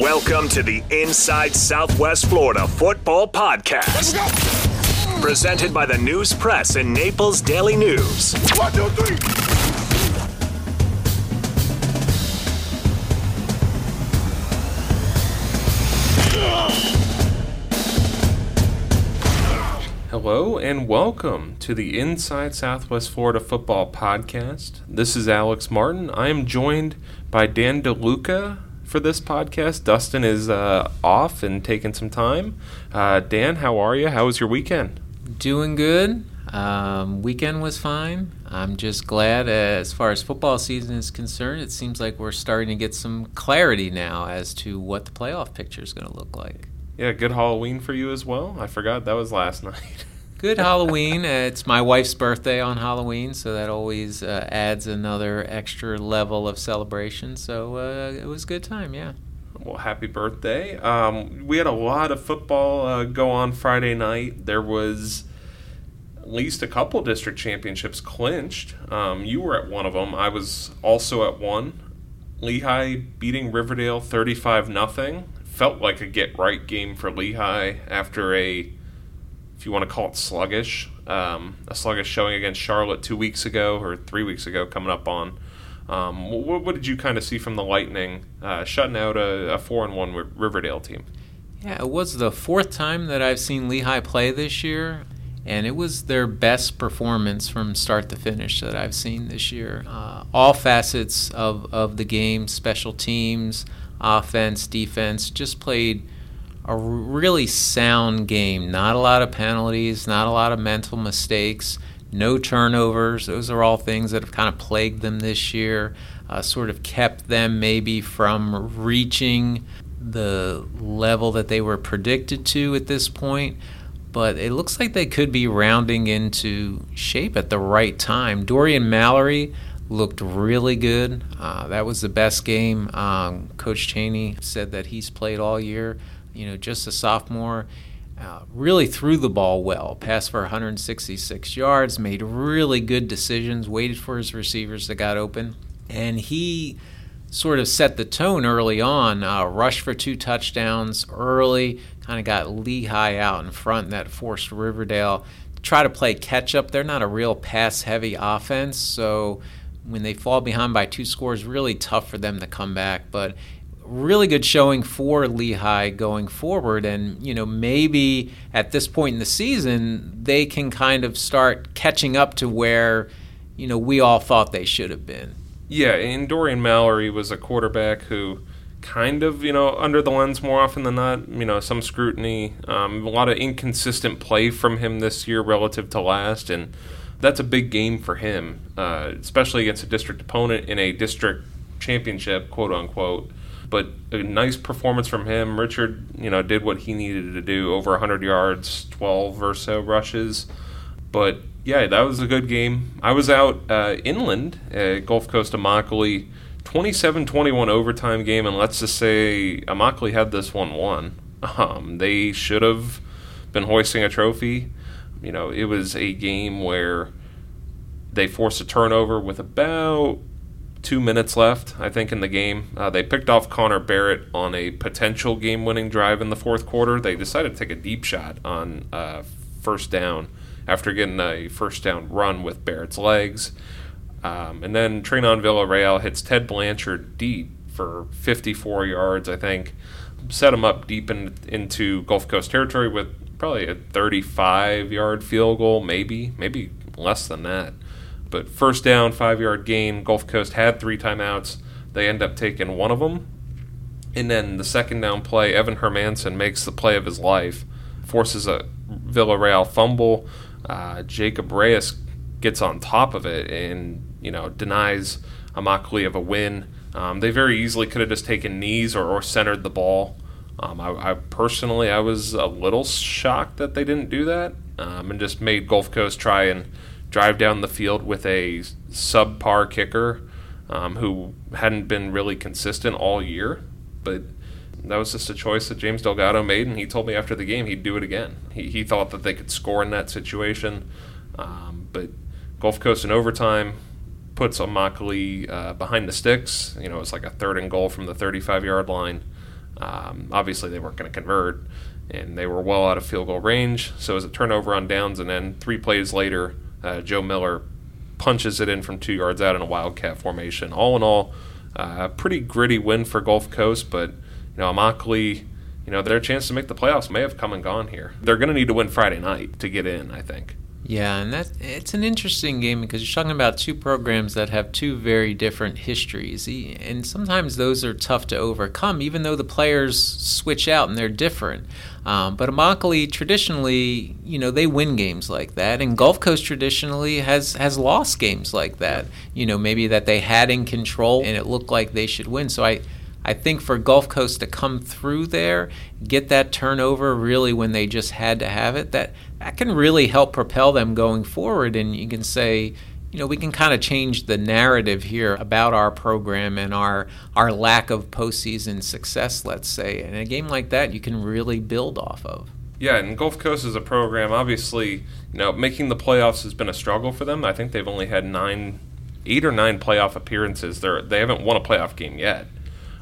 Welcome to the Inside Southwest Florida Football Podcast. Presented by the News Press and Naples Daily News. One, two, three. Hello and welcome to the Inside Southwest Florida Football Podcast. This is Alex Martin. I am joined by Dan DeLuca for this podcast. Dustin is uh, off and taking some time. Uh, Dan, how are you? How was your weekend? Doing good. Um, weekend was fine. I'm just glad, uh, as far as football season is concerned, it seems like we're starting to get some clarity now as to what the playoff picture is going to look like. Yeah, good Halloween for you as well. I forgot that was last night. Good Halloween. Uh, it's my wife's birthday on Halloween, so that always uh, adds another extra level of celebration. So uh, it was a good time, yeah. Well, happy birthday. Um, we had a lot of football uh, go on Friday night. There was at least a couple district championships clinched. Um, you were at one of them. I was also at one. Lehigh beating Riverdale 35 nothing felt like a get right game for Lehigh after a, you want to call it sluggish, um, a sluggish showing against Charlotte two weeks ago or three weeks ago, coming up on. Um, what, what, did you kind of see from the Lightning uh, shutting out a, a four and one Riverdale team? Yeah, it was the fourth time that I've seen Lehigh play this year, and it was their best performance from start to finish that I've seen this year. Uh, all facets of, of the game, special teams, offense, defense, just played a really sound game. Not a lot of penalties, not a lot of mental mistakes, no turnovers. Those are all things that have kind of plagued them this year, uh, sort of kept them maybe from reaching the level that they were predicted to at this point. But it looks like they could be rounding into shape at the right time. Dorian Mallory looked really good. Uh, that was the best game. Um, Coach Cheney said that he's played all year. You know, just a sophomore. Uh, really threw the ball well. Passed for 166 yards, made really good decisions, waited for his receivers that got open. And he sort of set the tone early on. Uh, rushed for two touchdowns early, kind of got Lehigh out in front, and that forced Riverdale to try to play catch up. They're not a real pass heavy offense, so when they fall behind by two scores, really tough for them to come back. But really good showing for Lehigh going forward. And, you know, maybe at this point in the season, they can kind of start catching up to where, you know, we all thought they should have been. Yeah, and Dorian Mallory was a quarterback who kind of, you know, under the lens more often than not, you know, some scrutiny, um, a lot of inconsistent play from him this year relative to last. And, that's a big game for him, uh, especially against a district opponent in a district championship, quote unquote. But a nice performance from him. Richard, you know, did what he needed to do over 100 yards, 12 or so rushes. But yeah, that was a good game. I was out uh, inland at Gulf Coast Immokalee, 27 21 overtime game, and let's just say Immokalee had this one won. Um, they should have been hoisting a trophy. You know, it was a game where they forced a turnover with about two minutes left, I think, in the game. Uh, they picked off Connor Barrett on a potential game winning drive in the fourth quarter. They decided to take a deep shot on uh, first down after getting a first down run with Barrett's legs. Um, and then Trenon Villarreal hits Ted Blanchard deep for 54 yards, I think. Set him up deep in, into Gulf Coast territory with probably a 35 yard field goal, maybe, maybe less than that. But first down, five yard gain. Gulf Coast had three timeouts. They end up taking one of them. And then the second down play, Evan Hermanson makes the play of his life, forces a Villarreal fumble. Uh, Jacob Reyes gets on top of it and, you know, denies Immokalee of a win. Um, they very easily could have just taken knees or, or centered the ball. Um, I, I, personally, I was a little shocked that they didn't do that, um, and just made Gulf Coast try and drive down the field with a subpar kicker um, who hadn't been really consistent all year. But that was just a choice that James Delgado made, and he told me after the game he'd do it again. He, he thought that they could score in that situation, um, but Gulf Coast in overtime puts Immokalee uh, behind the sticks. You know, it's like a third and goal from the 35 yard line Um, obviously, they weren't going to convert, and they were well out of field goal range. So it was a turnover on downs, and then three plays later, uh, Joe Miller punches it in from two yards out in a wildcat formation. All in all, uh, pretty gritty win for Gulf Coast, but you know, Immokalee, you know, their chance to make the playoffs may have come and gone here. They're going to need to win Friday night to get in, I think. Yeah, and that it's an interesting game because you're talking about two programs that have two very different histories, and sometimes those are tough to overcome, even though the players switch out and they're different. Um, but Immokalee traditionally, you know, they win games like that, and Gulf Coast traditionally has has lost games like that. You know, maybe that they had in control and it looked like they should win. So I I think for Gulf Coast to come through there, get that turnover really when they just had to have it, that that can really help propel them going forward. And you can say, you know, we can kind of change the narrative here about our program and our our lack of postseason success, let's say. And a game like that, you can really build off of. Yeah, and Gulf Coast is a program. Obviously, you know, making the playoffs has been a struggle for them. I think they've only had nine, eight or nine playoff appearances. They're they haven't won a playoff game yet.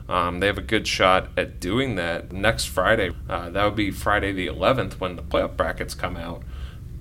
Um, they have a good shot at doing that next Friday. Uh, that would be Friday the 11th when the playoff brackets come out.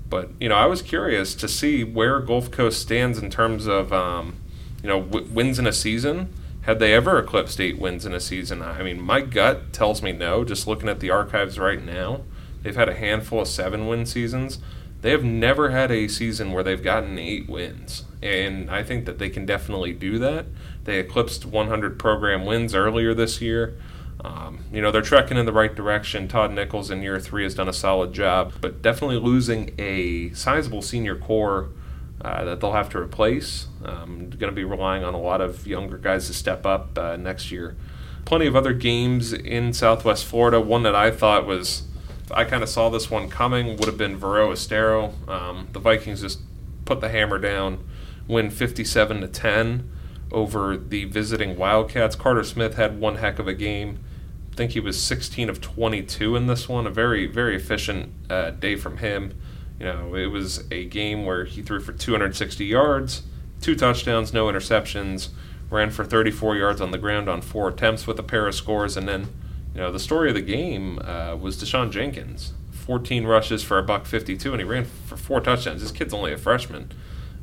But you know, I was curious to see where Gulf Coast stands in terms of um, you know w- wins in a season. Had they ever eclipsed eight wins in a season? I mean, my gut tells me no. Just looking at the archives right now, they've had a handful of seven-win seasons. They have never had a season where they've gotten eight wins, and I think that they can definitely do that. They eclipsed 100 program wins earlier this year. Um, you know, they're trekking in the right direction. Todd Nichols in year three has done a solid job, but definitely losing a sizable senior core uh, that they'll have to replace. Um, going to be relying on a lot of younger guys to step up uh, next year. Plenty of other games in Southwest Florida. One that I thought was, I kind of saw this one coming, would have been Verot Estero. Um, the Vikings just put the hammer down, win 57 to 10 over the visiting Wildcats. Carter Smith had one heck of a game. I think he was 16 of 22 in this one. A very, very efficient uh, day from him. You know, it was a game where he threw for 260 yards, two touchdowns, no interceptions, ran for 34 yards on the ground on four attempts with a pair of scores, and then, you know, the story of the game uh, was Deshaun Jenkins. 14 rushes for a buck 52, and he ran for four touchdowns. This kid's only a freshman,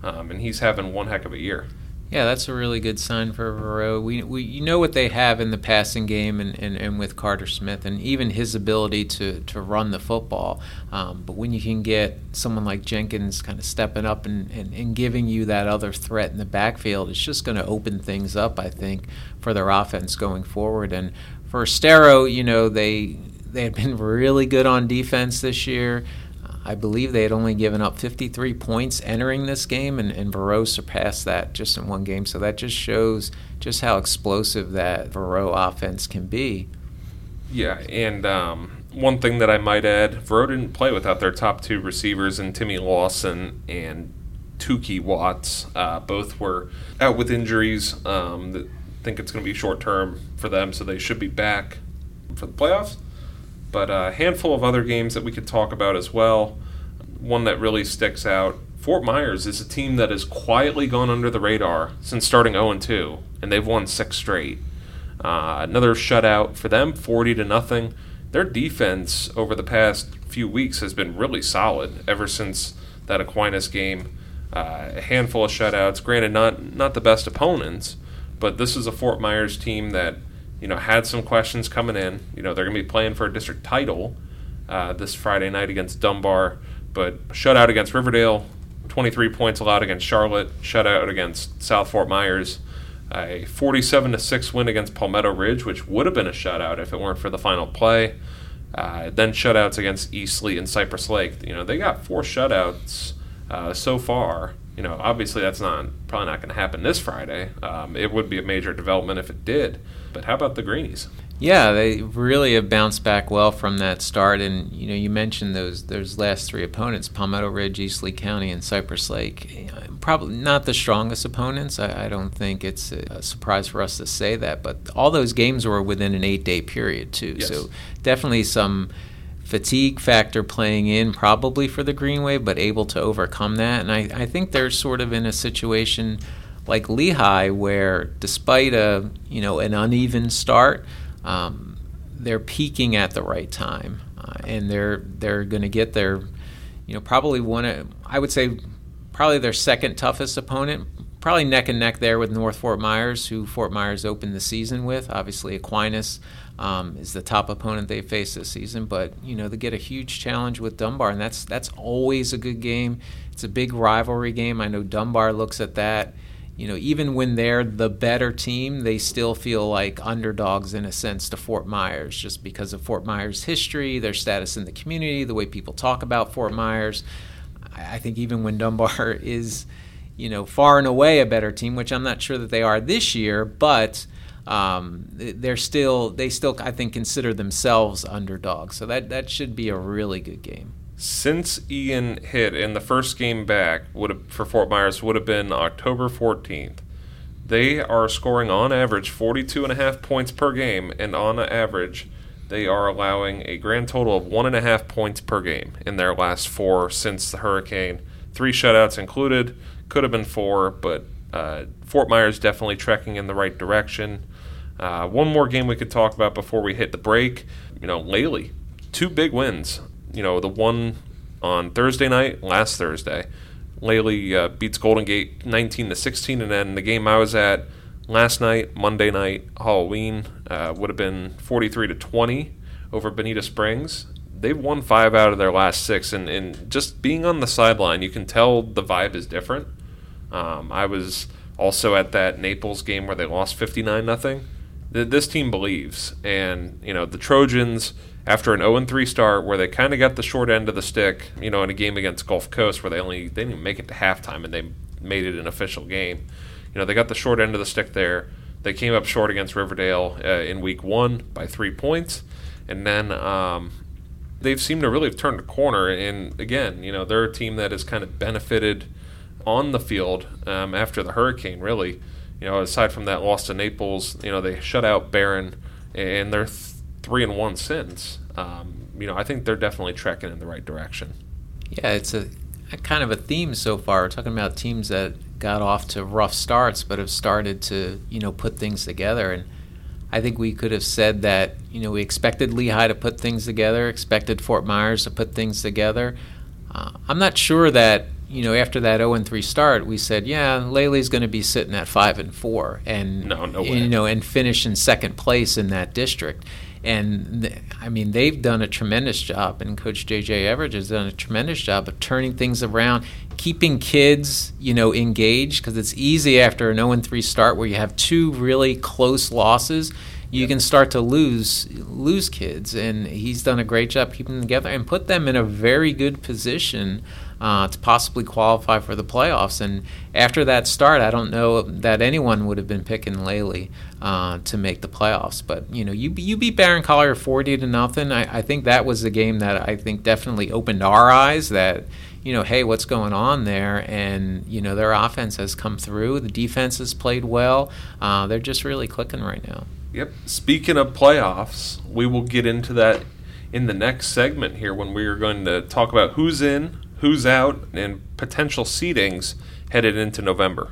um, and he's having one heck of a year. Yeah, that's a really good sign for Verot. We, we you know what they have in the passing game and, and, and with Carter Smith and even his ability to, to run the football. Um, but when you can get someone like Jenkins kind of stepping up and, and, and giving you that other threat in the backfield, it's just going to open things up, I think, for their offense going forward. And for Estero, you know, they they had been really good on defense this year. I believe they had only given up 53 points entering this game, and, and Verot surpassed that just in one game. So that just shows just how explosive that Verot offense can be. Yeah, and um, one thing that I might add, Verot didn't play without their top two receivers, and Timmy Lawson and Tukey Watts. Uh, both were out with injuries. Um, that think it's going to be short term for them, so they should be back for the playoffs. But a handful of other games that we could talk about as well. One that really sticks out Fort Myers is a team that has quietly gone under the radar since starting 0 2, and they've won six straight. Uh, another shutout for them, 40 to nothing. Their defense over the past few weeks has been really solid ever since that Aquinas game. Uh, a handful of shutouts. Granted, not not the best opponents, but this is a Fort Myers team that you know, had some questions coming in. You know, they're going to be playing for a district title uh, this Friday night against Dunbar, but shutout against Riverdale, 23 points allowed against Charlotte, shutout against South Fort Myers, a 47 to 6 win against Palmetto Ridge, which would have been a shutout if it weren't for the final play. Uh, then shutouts against East Lee and Cypress Lake. You know, they got four shutouts uh, so far. You know, obviously that's not probably not going to happen this Friday. Um, it would be a major development if it did. But how about the Greenies? Yeah, they really have bounced back well from that start. And you know, you mentioned those those last three opponents: Palmetto Ridge, East Lee County, and Cypress Lake. Probably not the strongest opponents. I, I don't think it's a surprise for us to say that. But all those games were within an eight-day period too. Yes. So definitely some fatigue factor playing in probably for the Green Wave, but able to overcome that. And I, I think they're sort of in a situation like Lehigh, where despite a you know an uneven start, um, they're peaking at the right time, uh, and they're they're going to get their, you know, probably one. Of, I would say, probably their second toughest opponent. Probably neck and neck there with North Fort Myers, who Fort Myers opened the season with. Obviously, Aquinas um, is the top opponent they face this season, but you know they get a huge challenge with Dunbar, and that's that's always a good game. It's a big rivalry game. I know Dunbar looks at that you know, even when they're the better team, they still feel like underdogs in a sense to Fort Myers just because of Fort Myers' history, their status in the community, the way people talk about Fort Myers. I think even when Dunbar is, you know, far and away a better team, which I'm not sure that they are this year, but um, they're still they still I think consider themselves underdogs. So that that should be a really good game since Ian hit in the first game back would have, for Fort Myers would have been October 14th. They are scoring on average 42 and a half points per game, and on average, they are allowing a grand total of one and a half points per game in their last four since the hurricane. Three shutouts included. Could have been four, but uh, Fort Myers definitely trekking in the right direction. Uh, one more game we could talk about before we hit the break. You know, Lely, two big wins you know, the one on Thursday night, last Thursday, Lely uh, beats Golden Gate 19 to 16, and then the game I was at last night, Monday night, Halloween, uh, would have been 43 to 20 over Bonita Springs. They've won five out of their last six, and, and just being on the sideline, you can tell the vibe is different. Um, I was also at that Naples game where they lost 59 nothing. This team believes, and you know the Trojans after an 0-3 start where they kind of got the short end of the stick, you know, in a game against Gulf Coast where they only they didn't make it to halftime and they made it an official game. You know, they got the short end of the stick there. They came up short against Riverdale uh, in week one by three points, and then um, they've seemed to really have turned a corner. And again, you know, they're a team that has kind of benefited on the field um, after the hurricane. Really, you know, aside from that loss to Naples, you know, they shut out Barron, and they're th- three and one since. Um, you know, I think they're definitely trekking in the right direction. Yeah, it's a, a, kind of a theme so far. We're talking about teams that got off to rough starts, but have started to you know put things together. And I think we could have said that you know we expected Lehigh to put things together, expected Fort Myers to put things together. Uh, I'm not sure that you know after that 0 and 3 start, we said, yeah, Lely's going to be sitting at five and four, and no, no way. you know, and finish in second place in that district. And th- I mean, they've done a tremendous job, and Coach J.J. Everidge has done a tremendous job of turning things around, keeping kids, you know, engaged because it's easy after an 0-3 start where you have two really close losses. You can start to lose lose kids, and he's done a great job keeping them together and put them in a very good position uh, to possibly qualify for the playoffs. And after that start, I don't know that anyone would have been picking Lely uh, to make the playoffs. But you know, you you beat Barron Collier forty to nothing. I, I think that was the game that I think definitely opened our eyes that you know, hey, what's going on there? And you know, their offense has come through. The defense has played well. Uh, they're just really clicking right now. Yep. Speaking of playoffs, we will get into that in the next segment here when we are going to talk about who's in, who's out, and potential seedings headed into November.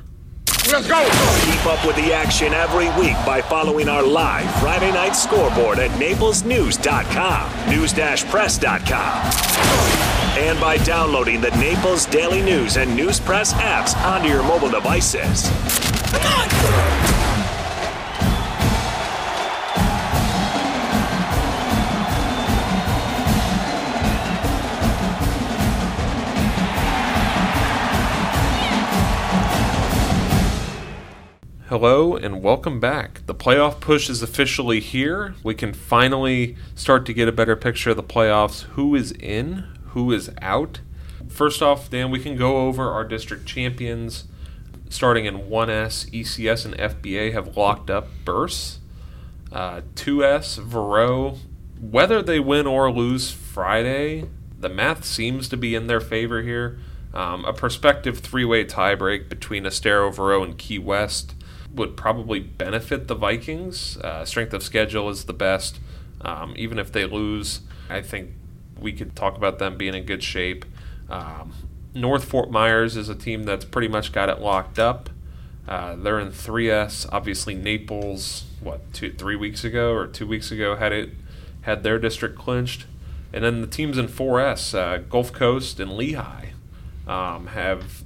Let's go! Keep up with the action every week by following our live Friday night scoreboard at naplesnews.com, news-press.com, and by downloading the Naples Daily News and News Press apps onto your mobile devices. Hello and welcome back. The playoff push is officially here. We can finally start to get a better picture of the playoffs. Who is in? Who is out? First off, Dan, we can go over our district champions. Starting in 1S, ECS and FBA have locked up Burse. Uh, 2S, Verot. Whether they win or lose Friday, the math seems to be in their favor here. Um, a prospective three way tiebreak between Estero, Verot, and Key West would probably benefit the Vikings. Uh, strength of schedule is the best. Um, even if they lose, I think we could talk about them being in good shape. Um, North Fort Myers is a team that's pretty much got it locked up. Uh, they're in 3S. Obviously, Naples, what, two, three weeks ago or two weeks ago, had it had their district clinched. And then the teams in 4S, uh, Gulf Coast and Lehigh, um, have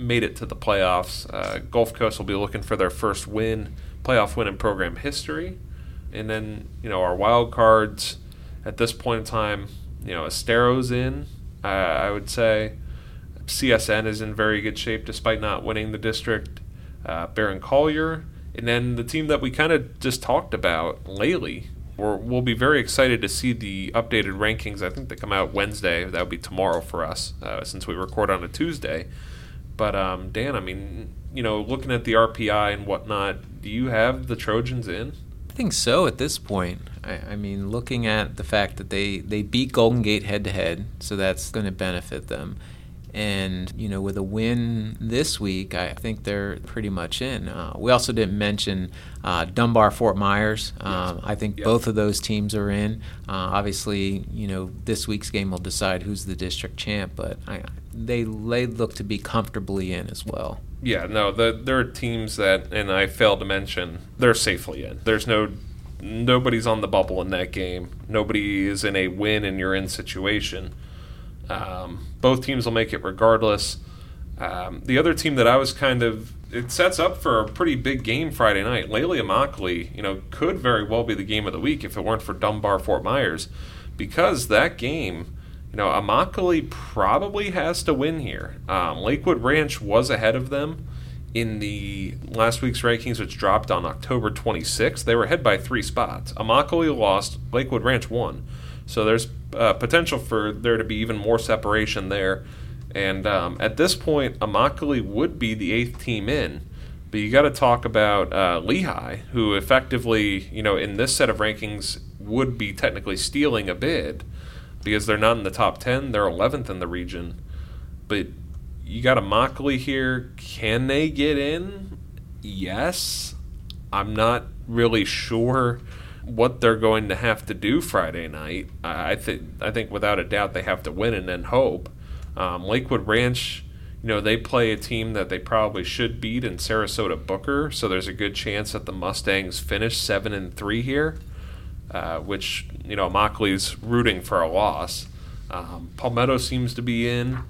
made it to the playoffs. Uh, Gulf Coast will be looking for their first win, playoff win in program history. And then, you know, our wild cards at this point in time, you know, Estero's in, uh, I would say. CSN is in very good shape despite not winning the district. Uh, Barron Collier. And then the team that we kind of just talked about, Lely, we're, we'll be very excited to see the updated rankings. I think they come out Wednesday. That would be tomorrow for us, uh, since we record on a Tuesday. But um, Dan, I mean, you know, looking at the RPI and whatnot, do you have the Trojans in? I think so at this point. I, I mean, looking at the fact that they, they beat Golden Gate head to head, so that's going to benefit them. And, you know, with a win this week, I think they're pretty much in. Uh, we also didn't mention uh, Dunbar Fort Myers. Yes. I think yep. both of those teams are in. Uh, obviously, you know, this week's game will decide who's the district champ, but I, they, they look to be comfortably in as well. Yeah, no, the, there are teams that, and I failed to mention, they're safely in. There's no nobody's on the bubble in that game. Nobody is in a win and you're in situation. Um, both teams will make it regardless. Um, the other team that I was kind of it sets up for a pretty big game Friday night. Lely Immokalee, you know, could very well be the game of the week if it weren't for Dunbar Fort Myers, because that game, you know, Immokalee probably has to win here. Um, Lakewood Ranch was ahead of them in the last week's rankings, which dropped on October 26th. They were ahead by three spots. Immokalee lost, Lakewood Ranch won. So there's uh, potential for there to be even more separation there. And um, at this point, Immokalee would be the eighth team in. But you got to talk about uh, Lehigh, who effectively, you know, in this set of rankings would be technically stealing a bid because they're not in the top 10. They're 11th in the region. But you got Immokalee here. Can they get in? Yes. I'm not really sure what they're going to have to do Friday night. I think I think without a doubt they have to win and then hope. Um, Lakewood Ranch, you know, they play a team that they probably should beat in Sarasota Booker, so there's a good chance that the Mustangs finish seven and three here, uh, which you know Immokalee's rooting for a loss. Um, Palmetto seems to be in.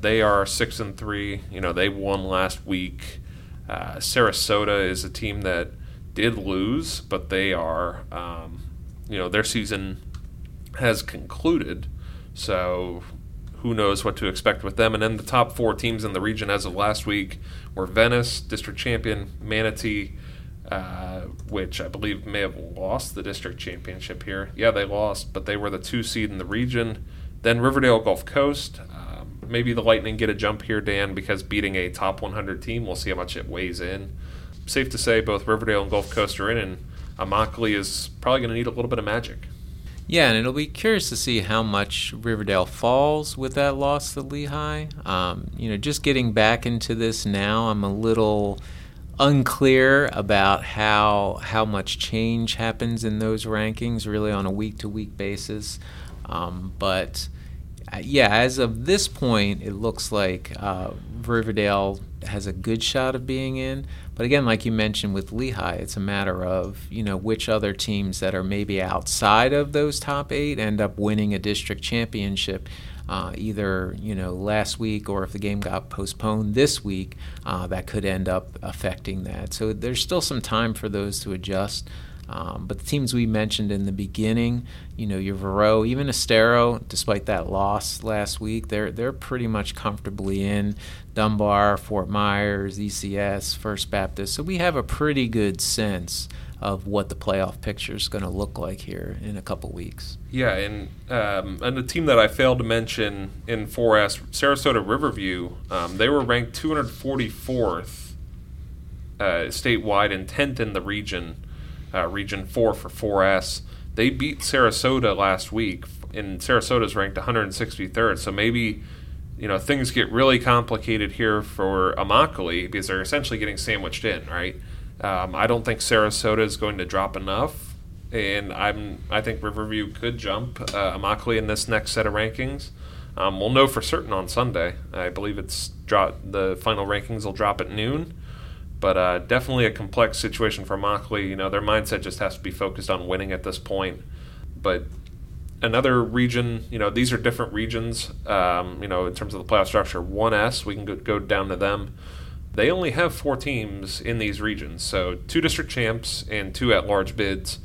They are six and three. You know, they won last week. Uh, Sarasota is a team that did lose, but they are, um, you know, their season has concluded. So who knows what to expect with them. And then the top four teams in the region as of last week were Venice, district champion, Manatee, uh, which I believe may have lost the district championship here. Yeah, they lost, but they were the two seed in the region. Then Riverdale Gulf Coast. Um, maybe the Lightning get a jump here, Dan, because beating a top 100 team, we'll see how much it weighs in safe to say both Riverdale and Gulf Coast are in, and Immokalee is probably going to need a little bit of magic. Yeah, and it'll be curious to see how much Riverdale falls with that loss to Lehigh. Um, you know, just getting back into this now, I'm a little unclear about how how much change happens in those rankings, really on a week to week basis. Um, but uh, yeah, as of this point, it looks like uh, Riverdale has a good shot of being in. But again, like you mentioned with Lehigh, it's a matter of you know which other teams that are maybe outside of those top eight end up winning a district championship. Uh, either you know last week or if the game got postponed this week, uh, that could end up affecting that. So there's still some time for those to adjust. Um, but the teams we mentioned in the beginning, you know, your Verot, even Estero, despite that loss last week, they're they're pretty much comfortably in. Dunbar, Fort Myers, ECS, First Baptist. So we have a pretty good sense of what the playoff picture is going to look like here in a couple weeks. Yeah, and um, and the team that I failed to mention in 4S, Sarasota Riverview, um, they were ranked 244th uh, statewide and 10th in the region uh, Region 4 for 4S. They beat Sarasota last week, and Sarasota's ranked 163rd. So maybe you know things get really complicated here for Immokalee because they're essentially getting sandwiched in, right? Um, I don't think Sarasota is going to drop enough, and I'm I think Riverview could jump uh, Immokalee in this next set of rankings. Um, we'll know for certain on Sunday. I believe it's drop the final rankings will drop at noon. But uh, definitely a complex situation for Immokalee. You know, their mindset just has to be focused on winning at this point. but another region, you know, these are different regions, um, you know, in terms of the playoff structure. 1S, we can go, go down to them. They only have four teams in these regions, so two district champs and two at large bids.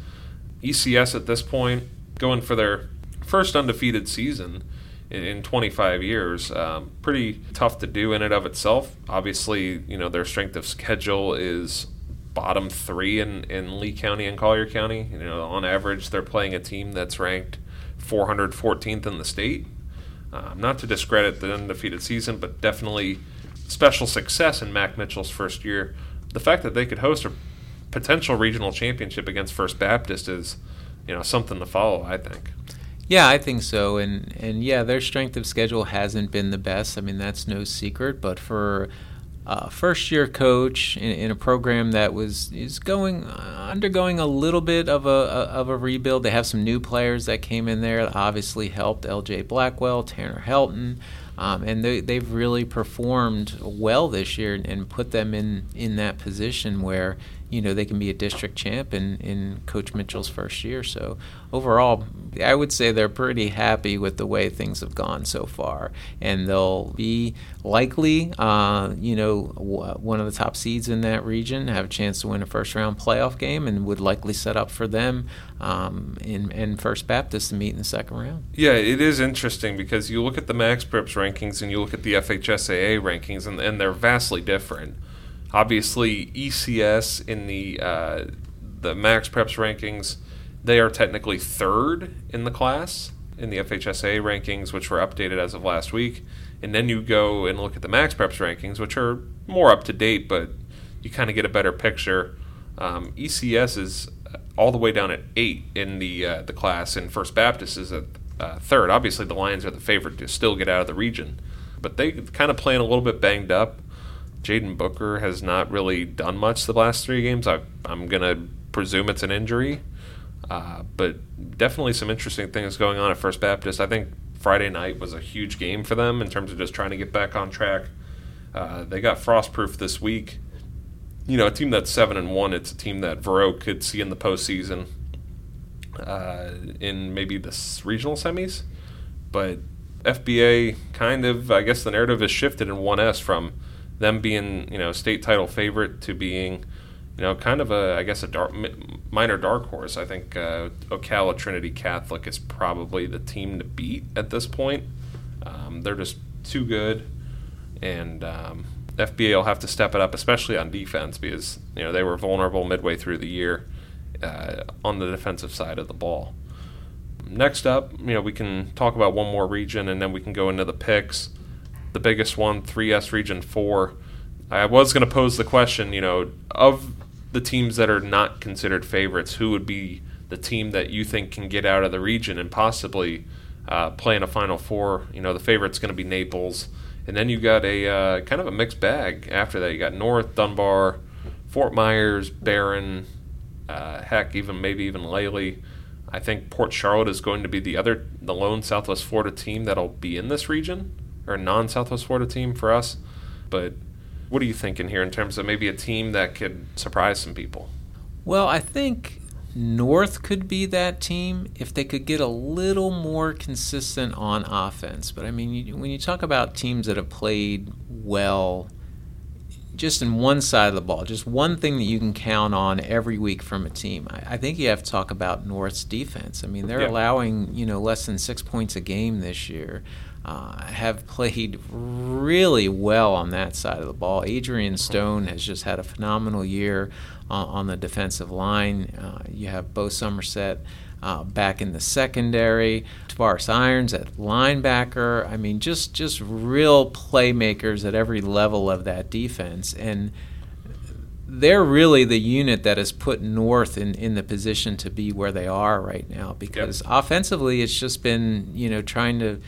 ECS at this point, going for their first undefeated season in, in 25 years. Um, pretty tough to do in and of itself. Obviously, you know, their strength of schedule is bottom three in, in Lee County and Collier County. You know, on average, they're playing a team that's ranked 414th in the state. Uh, not to discredit the undefeated season, but definitely special success in Mac Mitchell's first year. The fact that they could host a potential regional championship against First Baptist is, you know, something to follow. I think. Yeah, I think so, and and yeah, their strength of schedule hasn't been the best. I mean, that's no secret. But for uh, first year coach in, in, a program that was is going uh, undergoing a little bit of a, a, of a rebuild. They have some new players that came in there that obviously helped L.J. Blackwell, Tanner Helton, um, and they, they've really performed well this year and, and put them in in that position where you know they can be a district champ in, in Coach Mitchell's first year. So overall, I would say they're pretty happy with the way things have gone so far, and they'll be likely, uh, you know, one of the top seeds in that region, have a chance to win a first round playoff game, and would likely set up for them um, in, in First Baptist to meet in the second round. Yeah, it is interesting because you look at the Max Preps rankings and you look at the FHSAA rankings, and, and they're vastly different. Obviously, ECS in the uh, the Max Preps rankings, they are technically third in the class in the FHSAA rankings, which were updated as of last week. And then you go and look at the Max Preps rankings, which are more up to date, but you kind of get a better picture. Um, ECS is all the way down at eight in the uh, the class, and First Baptist is at uh, third. Obviously, the Lions are the favorite to still get out of the region, but they kind of playing a little bit banged up. Jaden Booker has not really done much the last three games. I, am going to presume it's an injury. Uh, but definitely some interesting things going on at First Baptist. I think Friday night was a huge game for them in terms of just trying to get back on track. Uh, they got frostproof this week. You know, a team that's seven and one. It's a team that Verot could see in the postseason, uh, in maybe the regional semis. But FBA kind of, I guess, the narrative has shifted in 1S from them being you know state title favorite to being you know kind of a I guess a dark, minor dark horse. I think uh, Ocala Trinity Catholic is probably the team to beat at this point. Um, they're just too good, and um, FBA will have to step it up, especially on defense because you know they were vulnerable midway through the year uh, on the defensive side of the ball. Next up, you know, we can talk about one more region, and then we can go into the picks the biggest one, 3S Region 4. I was going to pose the question, you know, of the teams that are not considered favorites, who would be the team that you think can get out of the region and possibly uh, play in a Final Four? You know, the favorite's going to be Naples. And then you got a uh, kind of a mixed bag after that. You got North, Dunbar, Fort Myers, Barron, uh, heck, even maybe even Lely. I think Port Charlotte is going to be the other, the lone Southwest Florida team that'll be in this region or a non Southwest Florida team for us. But what are you thinking here in terms of maybe a team that could surprise some people? Well, I think North could be that team if they could get a little more consistent on offense. But I mean, you, when you talk about teams that have played well, just in one side of the ball, just one thing that you can count on every week from a team. I, I think you have to talk about North's defense. I mean, they're yeah. allowing you know less than six points a game this year uh, have played really well on that side of the ball. Adrian Stone has just had a phenomenal year uh, on the defensive line. Uh, you have Bo Somerset. Uh, back in the secondary, Tavares Irons at linebacker. I mean, just just real playmakers at every level of that defense, and they're really the unit that has put North in, in the position to be where they are right now. Because yep. offensively, it's just been you know trying to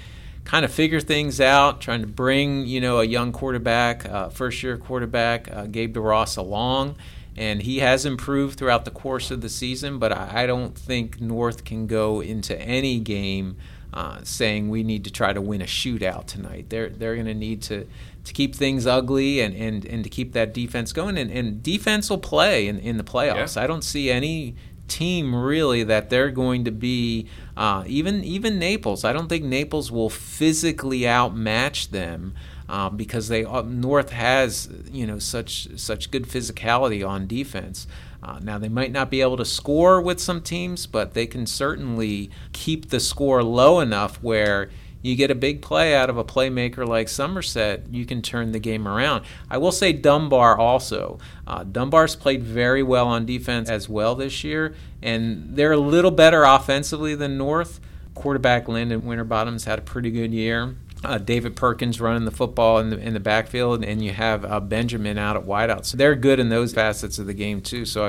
kind of figure things out, trying to bring you know a young quarterback, uh, first year quarterback, uh, Gabe DeRoss along, and he has improved throughout the course of the season. But I, I don't think North can go into any game uh, saying we need to try to win a shootout tonight. They're they're going to need to to keep things ugly and, and, and to keep that defense going. And, and defense will play in, in the playoffs. Yeah. I don't see any team really that they're going to be uh, even even Naples. I don't think Naples will physically outmatch them. Uh, because they North has you know such such good physicality on defense. Uh, now they might not be able to score with some teams, but they can certainly keep the score low enough where you get a big play out of a playmaker like Somerset, you can turn the game around. I will say Dunbar also. Uh, Dunbar's played very well on defense as well this year, and they're a little better offensively than North. Quarterback Landon Winterbottom's had a pretty good year. Uh, David Perkins running the football in the in the backfield, and you have uh, Benjamin out at wideout. So they're good in those facets of the game too. So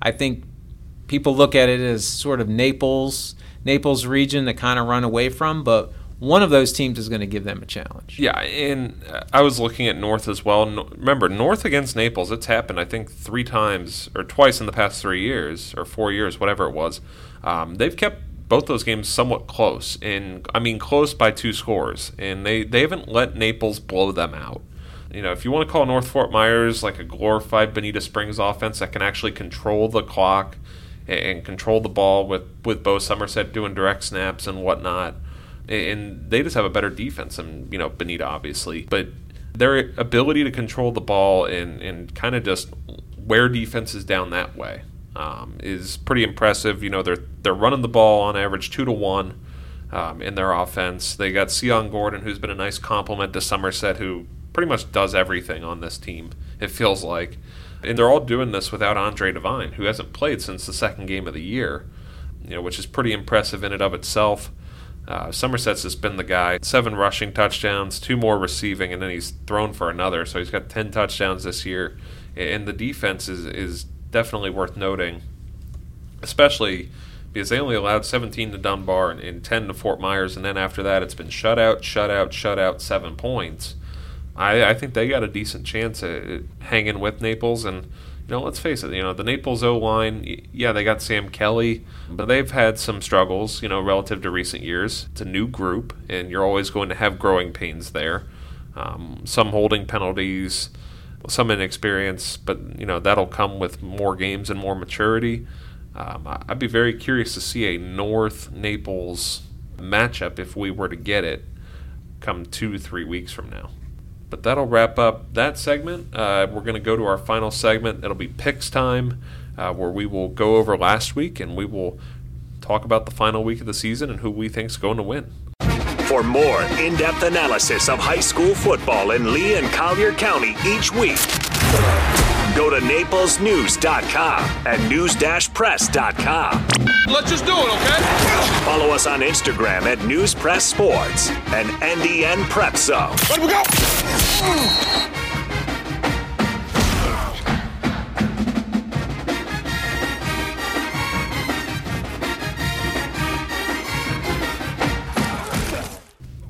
I, I think people look at it as sort of Naples Naples region to kind of run away from, but one of those teams is going to give them a challenge. Yeah, and I was looking at North as well. Remember, North against Naples, it's happened, I think, three times or twice in the past three years or four years, whatever it was. Um, they've kept both those games somewhat close, and I mean close by two scores, and they, they haven't let Naples blow them out. You know, if you want to call North Fort Myers like a glorified Bonita Springs offense that can actually control the clock and control the ball with, with Bo Somerset doing direct snaps and whatnot – and they just have a better defense than you know Bonita obviously, but their ability to control the ball and and kind of just wear defenses down that way um, is pretty impressive. You know, they're they're running the ball on average two to one. Um, in their offense, they got Sion Gordon, who's been a nice complement to Somerset, who pretty much does everything on this team. It feels like, and they're all doing this without Andre Devine, who hasn't played since the second game of the year. You know, which is pretty impressive in and of itself. Uh, Somerset's just been the guy. Seven rushing touchdowns, two more receiving, and then he's thrown for another. So he's got 10 touchdowns this year. And the defense is, is definitely worth noting, especially because they only allowed 17 to Dunbar and, and 10 to Fort Myers. And then after that, it's been shutout, shutout, shutout, seven points. I, I think they got a decent chance at hanging with Naples. And you know, let's face it, you know, the Naples O line, yeah, they got Sam Kelly, but they've had some struggles, you know, relative to recent years. It's a new group, and you're always going to have growing pains there. Um, some holding penalties, some inexperience, but, you know, that'll come with more games and more maturity. Um, I'd be very curious to see a North Naples matchup if we were to get it come two, three weeks from now. But that'll wrap up that segment. Uh, we're going to go to our final segment. It'll be picks time, uh, where we will go over last week and we will talk about the final week of the season and who we think is going to win. For more in depth analysis of high school football in Lee and Collier County each week, go to naplesnews.com and news-press.com. Let's just do it, okay? Follow us on Instagram at News Press Sports and NDN Prep Zone. Let we go!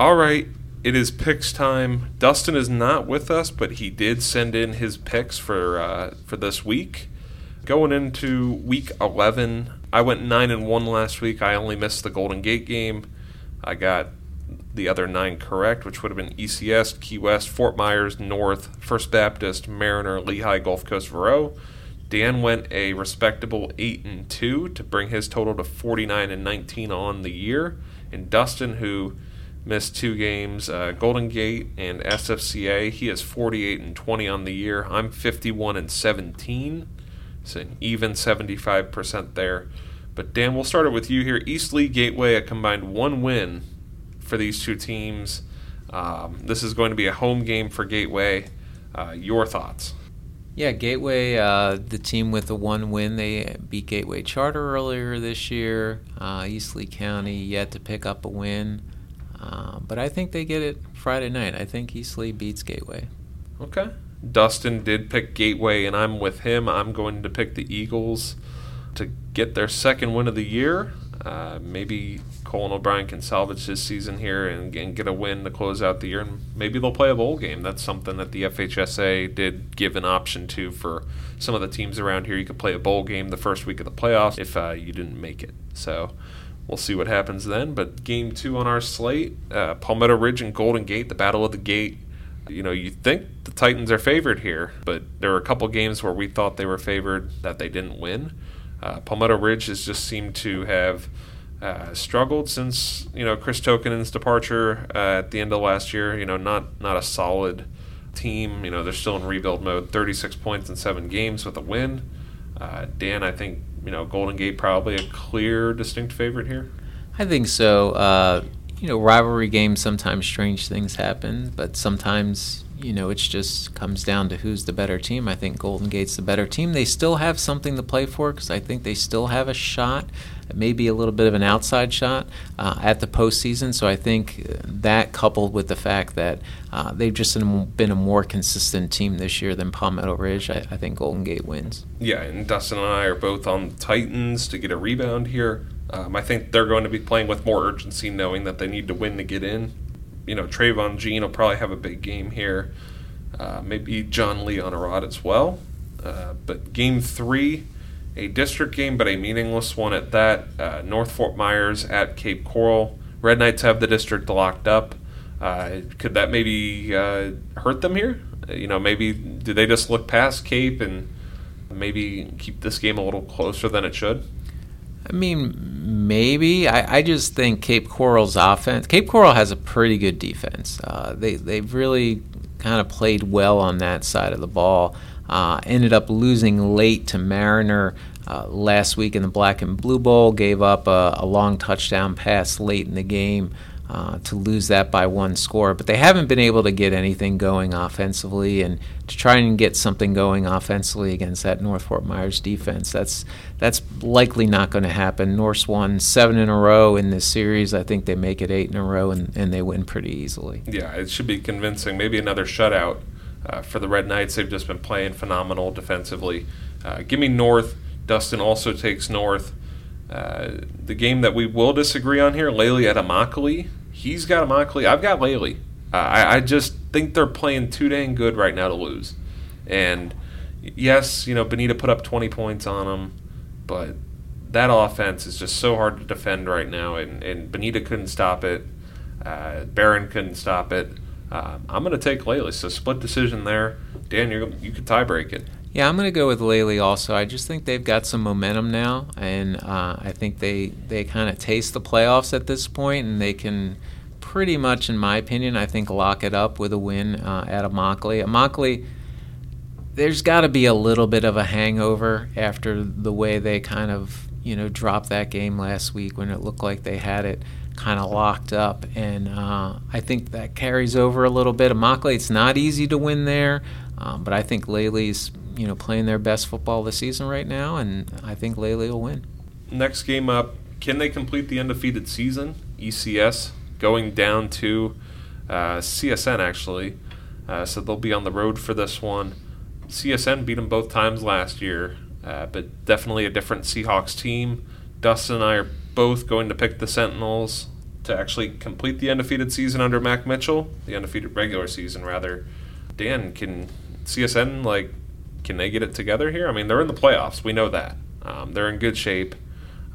All right, it is picks time. Dustin is not with us, but he did send in his picks for uh, for this week. Going into week eleven, I went nine and one last week. I only missed the Golden Gate game. I got the other nine correct, which would have been ECS, Key West, Fort Myers, North, First Baptist, Mariner, Lehigh, Gulf Coast, Verot. Dan went a respectable eight and two to bring his total to forty nine and nineteen on the year. And Dustin, who missed two games, uh, Golden Gate and SFCA, he forty eight and twenty on the year. I'm fifty one and seventeen. It's an even seventy five percent there. But Dan, we'll start it with you here. East Lee Gateway, a combined one win for these two teams. Um, this is going to be a home game for Gateway. Uh, your thoughts? Yeah, Gateway, uh, the team with the one win, they beat Gateway Charter earlier this year. Uh, East County yet to pick up a win, uh, but I think they get it Friday night. I think East Lee beats Gateway. Okay. Dustin did pick Gateway, and I'm with him. I'm going to pick the Eagles to get their second win of the year. Uh, maybe Colin O'Brien can salvage his season here and, and, get a win to close out the year, and maybe they'll play a bowl game. That's something that the FHSAA did give an option to for some of the teams around here. You could play a bowl game the first week of the playoffs if uh, you didn't make it. So we'll see what happens then. But game two on our slate, uh, Palmetto Ridge and Golden Gate, the Battle of the Gate. You know, you think the Titans are favored here, but there were a couple games where we thought they were favored that they didn't win. Uh, Palmetto Ridge has just seemed to have uh, struggled since you know Chris Tokenen's departure uh, at the end of last year. You know, not not a solid team. You know, they're still in rebuild mode. 36 points in seven games with a win. Uh, Dan, I think you know Golden Gate probably a clear, distinct favorite here. I think so. Uh, you know, rivalry games sometimes strange things happen, but sometimes you know, it just comes down to who's the better team. I think Golden Gate's the better team. They still have something to play for because I think they still have a shot, maybe a little bit of an outside shot uh, at the postseason. So I think uh, that coupled with the fact that uh, they've just been a more consistent team this year than Palmetto Ridge, I, I think Golden Gate wins. Yeah, and Dustin and I are both on the Titans to get a rebound here. Um, I think they're going to be playing with more urgency, knowing that they need to win to get in you know, Trayvon Jean will probably have a big game here. Uh, maybe John Lee on a rod as well. Uh, but game three, a district game, but a meaningless one at that. Uh, North Fort Myers at Cape Coral. Red Knights have the district locked up. Uh, could that maybe uh, hurt them here? You know, maybe do they just look past Cape and maybe keep this game a little closer than it should? I mean, maybe. I, I just think Cape Coral's offense. Cape Coral has a pretty good defense. Uh, they they've really kind of played well on that side of the ball. Uh, ended up losing late to Mariner uh, last week in the Black and Blue Bowl. Gave up a, a long touchdown pass late in the game uh, to lose that by one score. But they haven't been able to get anything going offensively, and to try and get something going offensively against that North Fort Myers defense, that's that's likely not going to happen. North's won seven in a row in this series. I think they make it eight in a row, and, and they win pretty easily. Yeah, it should be convincing. Maybe another shutout uh, for the Red Knights. They've just been playing phenomenal defensively. Uh, give me North. Dustin also takes North. Uh, the game that we will disagree on here, Lely at Immokalee. He's got Immokalee. I've got Lely. Uh, I, I just think they're playing too dang good right now to lose. And yes, you know, Bonita put up 20 points on them, but that offense is just so hard to defend right now. And, and Bonita couldn't stop it. Uh, Barron couldn't stop it. Uh, I'm going to take Lely. So split decision there. Dan, you you could tie break it. Yeah, I'm going to go with Lely also. I just think they've got some momentum now, and uh, I think they they kind of taste the playoffs at this point, and they can pretty much, in my opinion, I think lock it up with a win uh, at Immokalee. Immokalee, there's got to be a little bit of a hangover after the way they kind of you know dropped that game last week when it looked like they had it kind of locked up, and uh, I think that carries over a little bit. Immokalee, it's not easy to win there, um, but I think Lely's you know playing their best football this season right now, and I think Lely will win. Next game up, can they complete the undefeated season? ECS going down to uh, CSN actually, uh, so they'll be on the road for this one. CSN beat them both times last year, uh, but definitely a different Seahawks team. Dustin and I are both going to pick the Sentinels to actually complete the undefeated season under Mac Mitchell, the undefeated regular season rather. Dan, can CSN like can they get it together here? I mean, they're in the playoffs. We know that. Um, they're in good shape,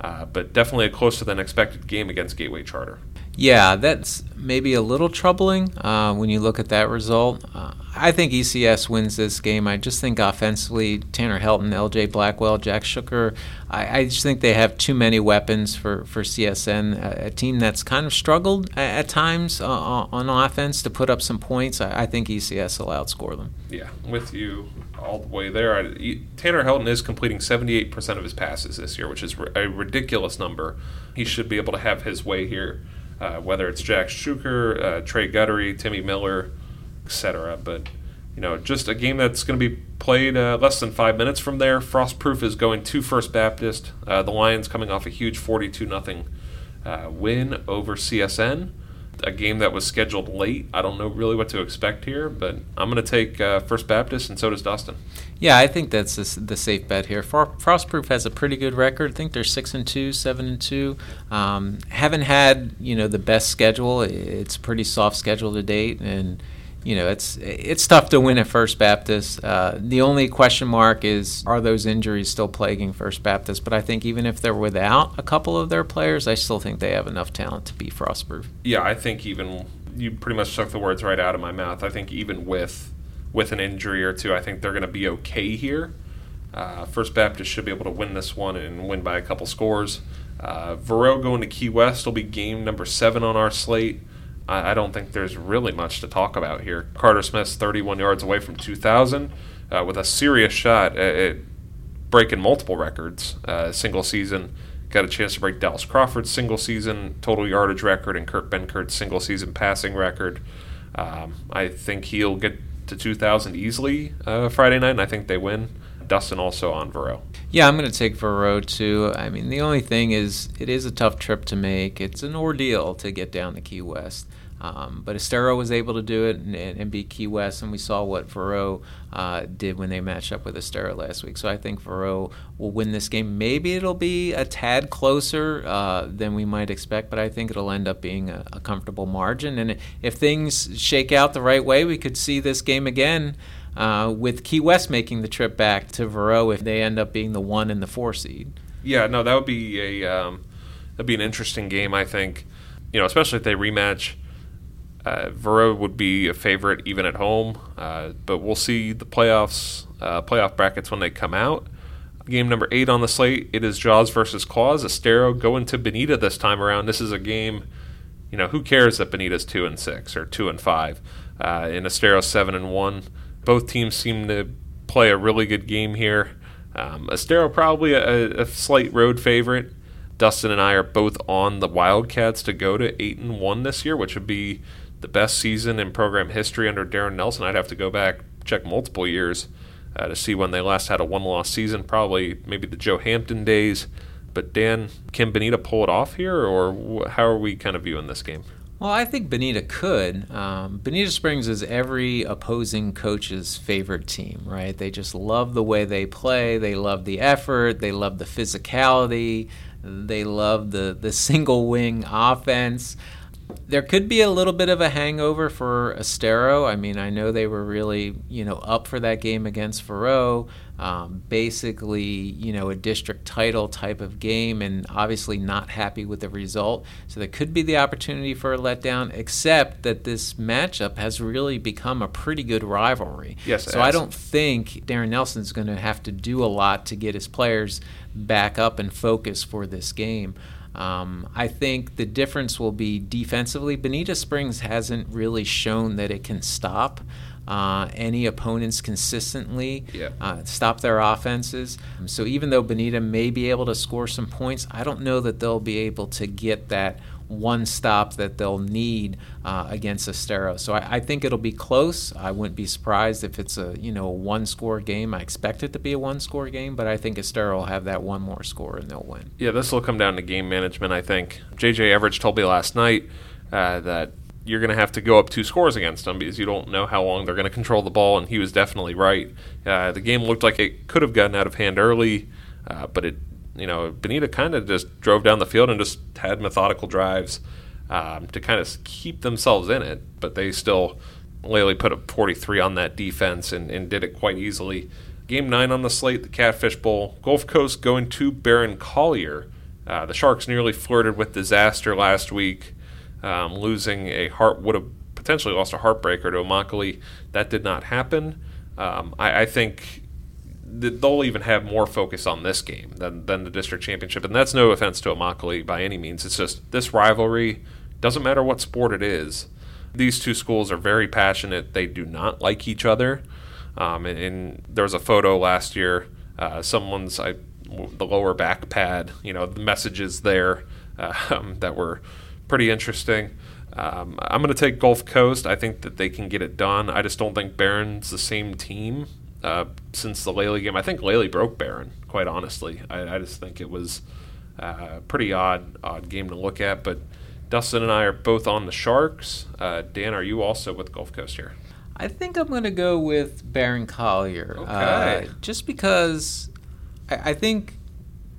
uh, but definitely a closer than expected game against Gateway Charter. Yeah, that's maybe a little troubling uh, when you look at that result. Uh, I think ECS wins this game. I just think offensively, Tanner Helton, LJ Blackwell, Jack Shooker, I, I just think they have too many weapons for, for CSN, a, a team that's kind of struggled at, at times uh, on offense to put up some points. I, I, think ECS will outscore them. Yeah, with you all the way there. I, Tanner Helton is completing 78% of his passes this year, which is a ridiculous number. He should be able to have his way here uh, whether it's Jack Schuker, uh, Trey Guttery, Timmy Miller, etc. But you know, just a game that's going to be played uh, less than five minutes from there. Frostproof is going to First Baptist. Uh, the Lions coming off a huge 42 nothing uh, win over CSN. A game that was scheduled late. I don't know really what to expect here, but I'm going to take uh, First Baptist, and so does Dustin. Yeah, I think that's the, safe bet here. Frostproof has a pretty good record. I think they're six and two, seven and two. Um, haven't had you know the best schedule. It's a pretty soft schedule to date, and you know it's it's tough to win at First Baptist. Uh, the only question mark is are those injuries still plaguing First Baptist? But I think even if they're without a couple of their players, I still think they have enough talent to be Frostproof. Yeah, I think even you pretty much took the words right out of my mouth. I think even with with an injury or two, I think they're going to be okay here. Uh, First Baptist should be able to win this one and win by a couple scores. Uh, Verot going to Key West will be game number seven on our slate. I, I don't think there's really much to talk about here. Carter Smith's 31 yards away from 2,000 uh, with a serious shot at, at breaking multiple records. Uh, single season, got a chance to break Dallas Crawford's single season total yardage record and Kurt Benkert's single season passing record. Um, I think he'll get to 2,000 easily uh, Friday night, and I think they win. Dustin also on Verot. Yeah, I'm going to take Verot too. I mean, the only thing is, it is a tough trip to make. It's an ordeal to get down to Key West. Um, but Estero was able to do it and, and, beat Key West, and we saw what Verot uh, did when they matched up with Estero last week. So I think Verot will win this game. Maybe it'll be a tad closer uh, than we might expect, but I think it'll end up being a, a, comfortable margin. And if things shake out the right way, we could see this game again. Uh, with Key West making the trip back to Verot if they end up being the one and the four seed. Yeah, no, that would be a um, that'd be an interesting game. I think, you know, especially if they rematch uh, Verot would be a favorite even at home, uh, but we'll see the playoffs, uh, playoff brackets when they come out. Game number eight on the slate, it is Jaws versus Claws. Estero going to Bonita this time around. This is a game, you know, who cares that Bonita's two and six or two and five, uh, and Estero seven and one. Both teams seem to play a really good game here. Um, Estero probably a, a slight road favorite. Dustin and I are both on the Wildcats to go to eight and one this year, which would be the best season in program history under Darren Nelson. I'd have to go back check multiple years uh, to see when they last had a one-loss season. Probably maybe the Joe Hampton days. But Dan, can Bonita pull it off here, or how are we kind of viewing this game? Well, I think Bonita could. Um, Bonita Springs is every opposing coach's favorite team, right? They just love the way they play. They love the effort. They love the physicality. They love the the single wing offense there could be a little bit of a hangover for Estero. I mean, I know they were really, you know, up for that game against Verot. Um, basically, you know, a district title type of game, and obviously not happy with the result. So there could be the opportunity for a letdown, except that this matchup has really become a pretty good rivalry. Yes. So I don't think Darrin Nelson's going to have to do a lot to get his players back up and focus for this game. Um, I think the difference will be defensively. Bonita Springs hasn't really shown that it can stop uh, any opponents consistently, yeah. uh, stop their offenses. So even though Bonita may be able to score some points, I don't know that they'll be able to get that one stop that they'll need uh, against Estero. So I, I, think it'll be close. I wouldn't be surprised if it's a you know one score game. I expect it to be a one score game, but I think Estero will have that one more score and they'll win. Yeah, this will come down to game management. I think JJ Everidge told me last night uh, that you're going to have to go up two scores against them because you don't know how long they're going to control the ball, and he was definitely right. Uh, the game looked like it could have gotten out of hand early, uh, but it you know, Bonita kind of just drove down the field and just had methodical drives um, to kind of keep themselves in it, but they still Lely put a 43 on that defense and, and did it quite easily. Game nine on the slate, the Catfish Bowl. Gulf Coast going to Barron Collier. Uh, the Sharks nearly flirted with disaster last week, um, losing a heart would have potentially lost a heartbreaker to Immokalee. That did not happen. Um, I, I, think they'll even have more focus on this game than, than the district championship. And that's no offense to Immokalee by any means. It's just this rivalry doesn't matter what sport it is. These two schools are very passionate. They do not like each other. Um, and, and, there was a photo last year. Uh, someone's I, the lower back pad. You know, the messages there um, that were pretty interesting. Um, I'm going to take Gulf Coast. I think that they can get it done. I just don't think Barron's the same team uh, since the Lely game. I think Lely broke Barron, quite honestly. I, I just think it was a uh, pretty odd, odd game to look at. But Dustin and I are both on the Sharks. Uh, Dan, are you also with Gulf Coast here? I think I'm going to go with Barron Collier. Okay. Uh, just because I, I, think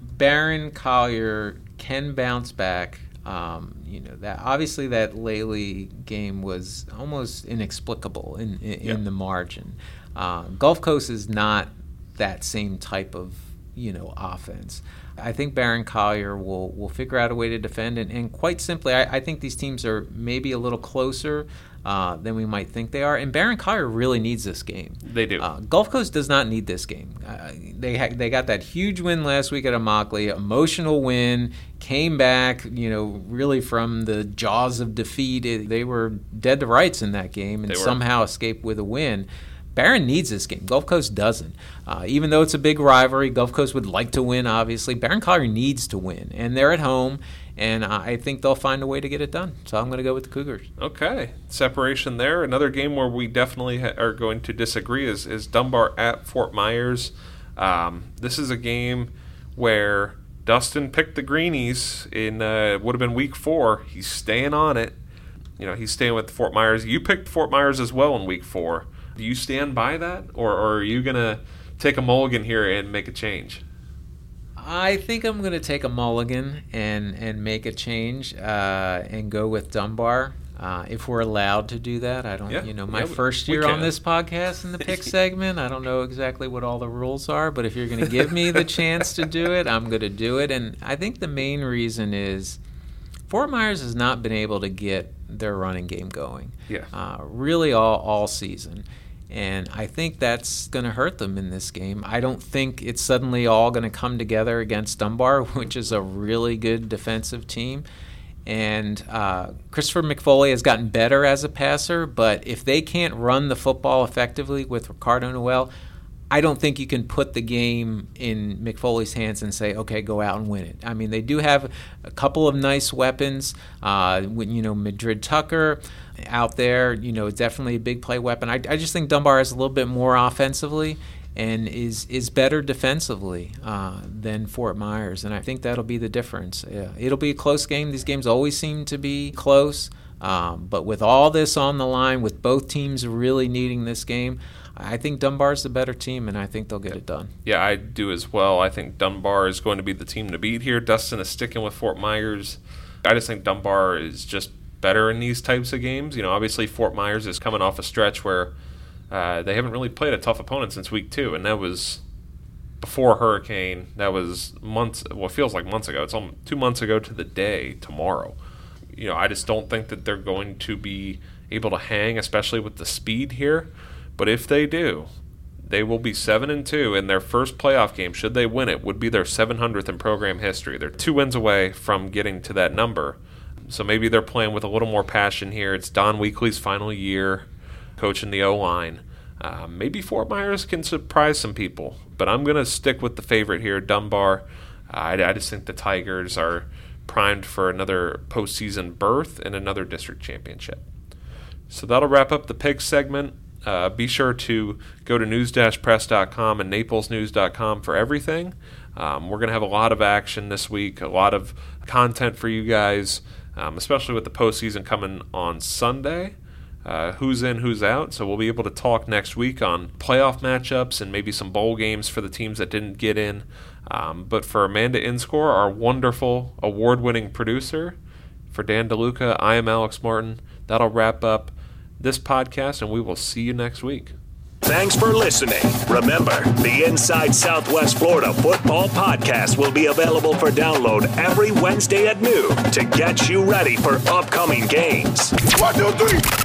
Barron Collier can bounce back. Um, you know that obviously that Lely game was almost inexplicable in in, in the margin. Uh, Gulf Coast is not that same type of you know offense. I think Barron Collier will will figure out a way to defend, and, and quite simply, I, I, think these teams are maybe a little closer uh, than we might think they are. And Barron Collier really needs this game. They do. Uh, Gulf Coast does not need this game. Uh, they ha- they got that huge win last week at Immokalee, emotional win, came back, you know, really from the jaws of defeat. It, they were dead to rights in that game and somehow escaped with a win. Barron needs this game. Gulf Coast doesn't. Uh, even though it's a big rivalry, Gulf Coast would like to win, obviously. Barron Collier needs to win. And they're at home, and I think they'll find a way to get it done. So I'm going to go with the Cougars. Okay. Separation there. Another game where we definitely ha- are going to disagree is, is Dunbar at Fort Myers. Um, this is a game where Dustin picked the Greenies in uh, would have been week four. He's staying on it. You know, he's staying with Fort Myers. You picked Fort Myers as well in week four. Do you stand by that, or, or are you going to take a mulligan here and make a change? I think I'm going to take a mulligan and and make a change uh, and go with Dunbar. Uh, if we're allowed to do that, I don't. Yeah, you know, my yeah, first year on this podcast in the pick segment, I don't know exactly what all the rules are, but if you're going to give me the chance to do it, I'm going to do it. And I think the main reason is Fort Myers has not been able to get their running game going. Yeah. Uh, really, all all season. And I think that's going to hurt them in this game. I don't think it's suddenly all going to come together against Dunbar, which is a really good defensive team. And uh, Christopher McFoley has gotten better as a passer, but if they can't run the football effectively with Ricardo Noel, I don't think you can put the game in McFoley's hands and say, "Okay, go out and win it." I mean, they do have a couple of nice weapons. Uh, you know, Madrid Tucker out there, you know, definitely a big play weapon. I, I just think Dunbar is a little bit more offensively and is is better defensively uh, than Fort Myers, and I think that'll be the difference. Yeah, it'll be a close game. These games always seem to be close, um, but with all this on the line, with both teams really needing this game, I think Dunbar's the better team, and I think they'll get it done. Yeah, I do as well. I think Dunbar is going to be the team to beat here. Dustin is sticking with Fort Myers. I just think Dunbar is just better in these types of games. You know, obviously Fort Myers is coming off a stretch where uh, they haven't really played a tough opponent since week two, and that was before Hurricane. That was months. Well, feels like months ago. It's almost two months ago to the day tomorrow. You know, I just don't think that they're going to be able to hang, especially with the speed here. But if they do, they will be seven and two in their first playoff game. Should they win it, would be their 700th in program history. They're two wins away from getting to that number. So maybe they're playing with a little more passion here. It's Don Weekly's final year coaching the O line. Uh, maybe Fort Myers can surprise some people, but I'm going to stick with the favorite here, Dunbar. Uh, I, I just think the Tigers are primed for another postseason berth and another district championship. So that'll wrap up the pig segment. Uh, be sure to go to news-press.com and naplesnews.com for everything. Um, we're going to have a lot of action this week, a lot of content for you guys, um, especially with the postseason coming on Sunday. Uh, who's in, who's out. So we'll be able to talk next week on playoff matchups and maybe some bowl games for the teams that didn't get in. Um, but for Amanda Inscore, our wonderful award winning producer, for Dan DeLuca, I am Alex Martin. That'll wrap up this podcast, and we will see you next week. Thanks for listening. Remember, the Inside Southwest Florida Football Podcast will be available for download every Wednesday at noon to get you ready for upcoming games. One, two, three.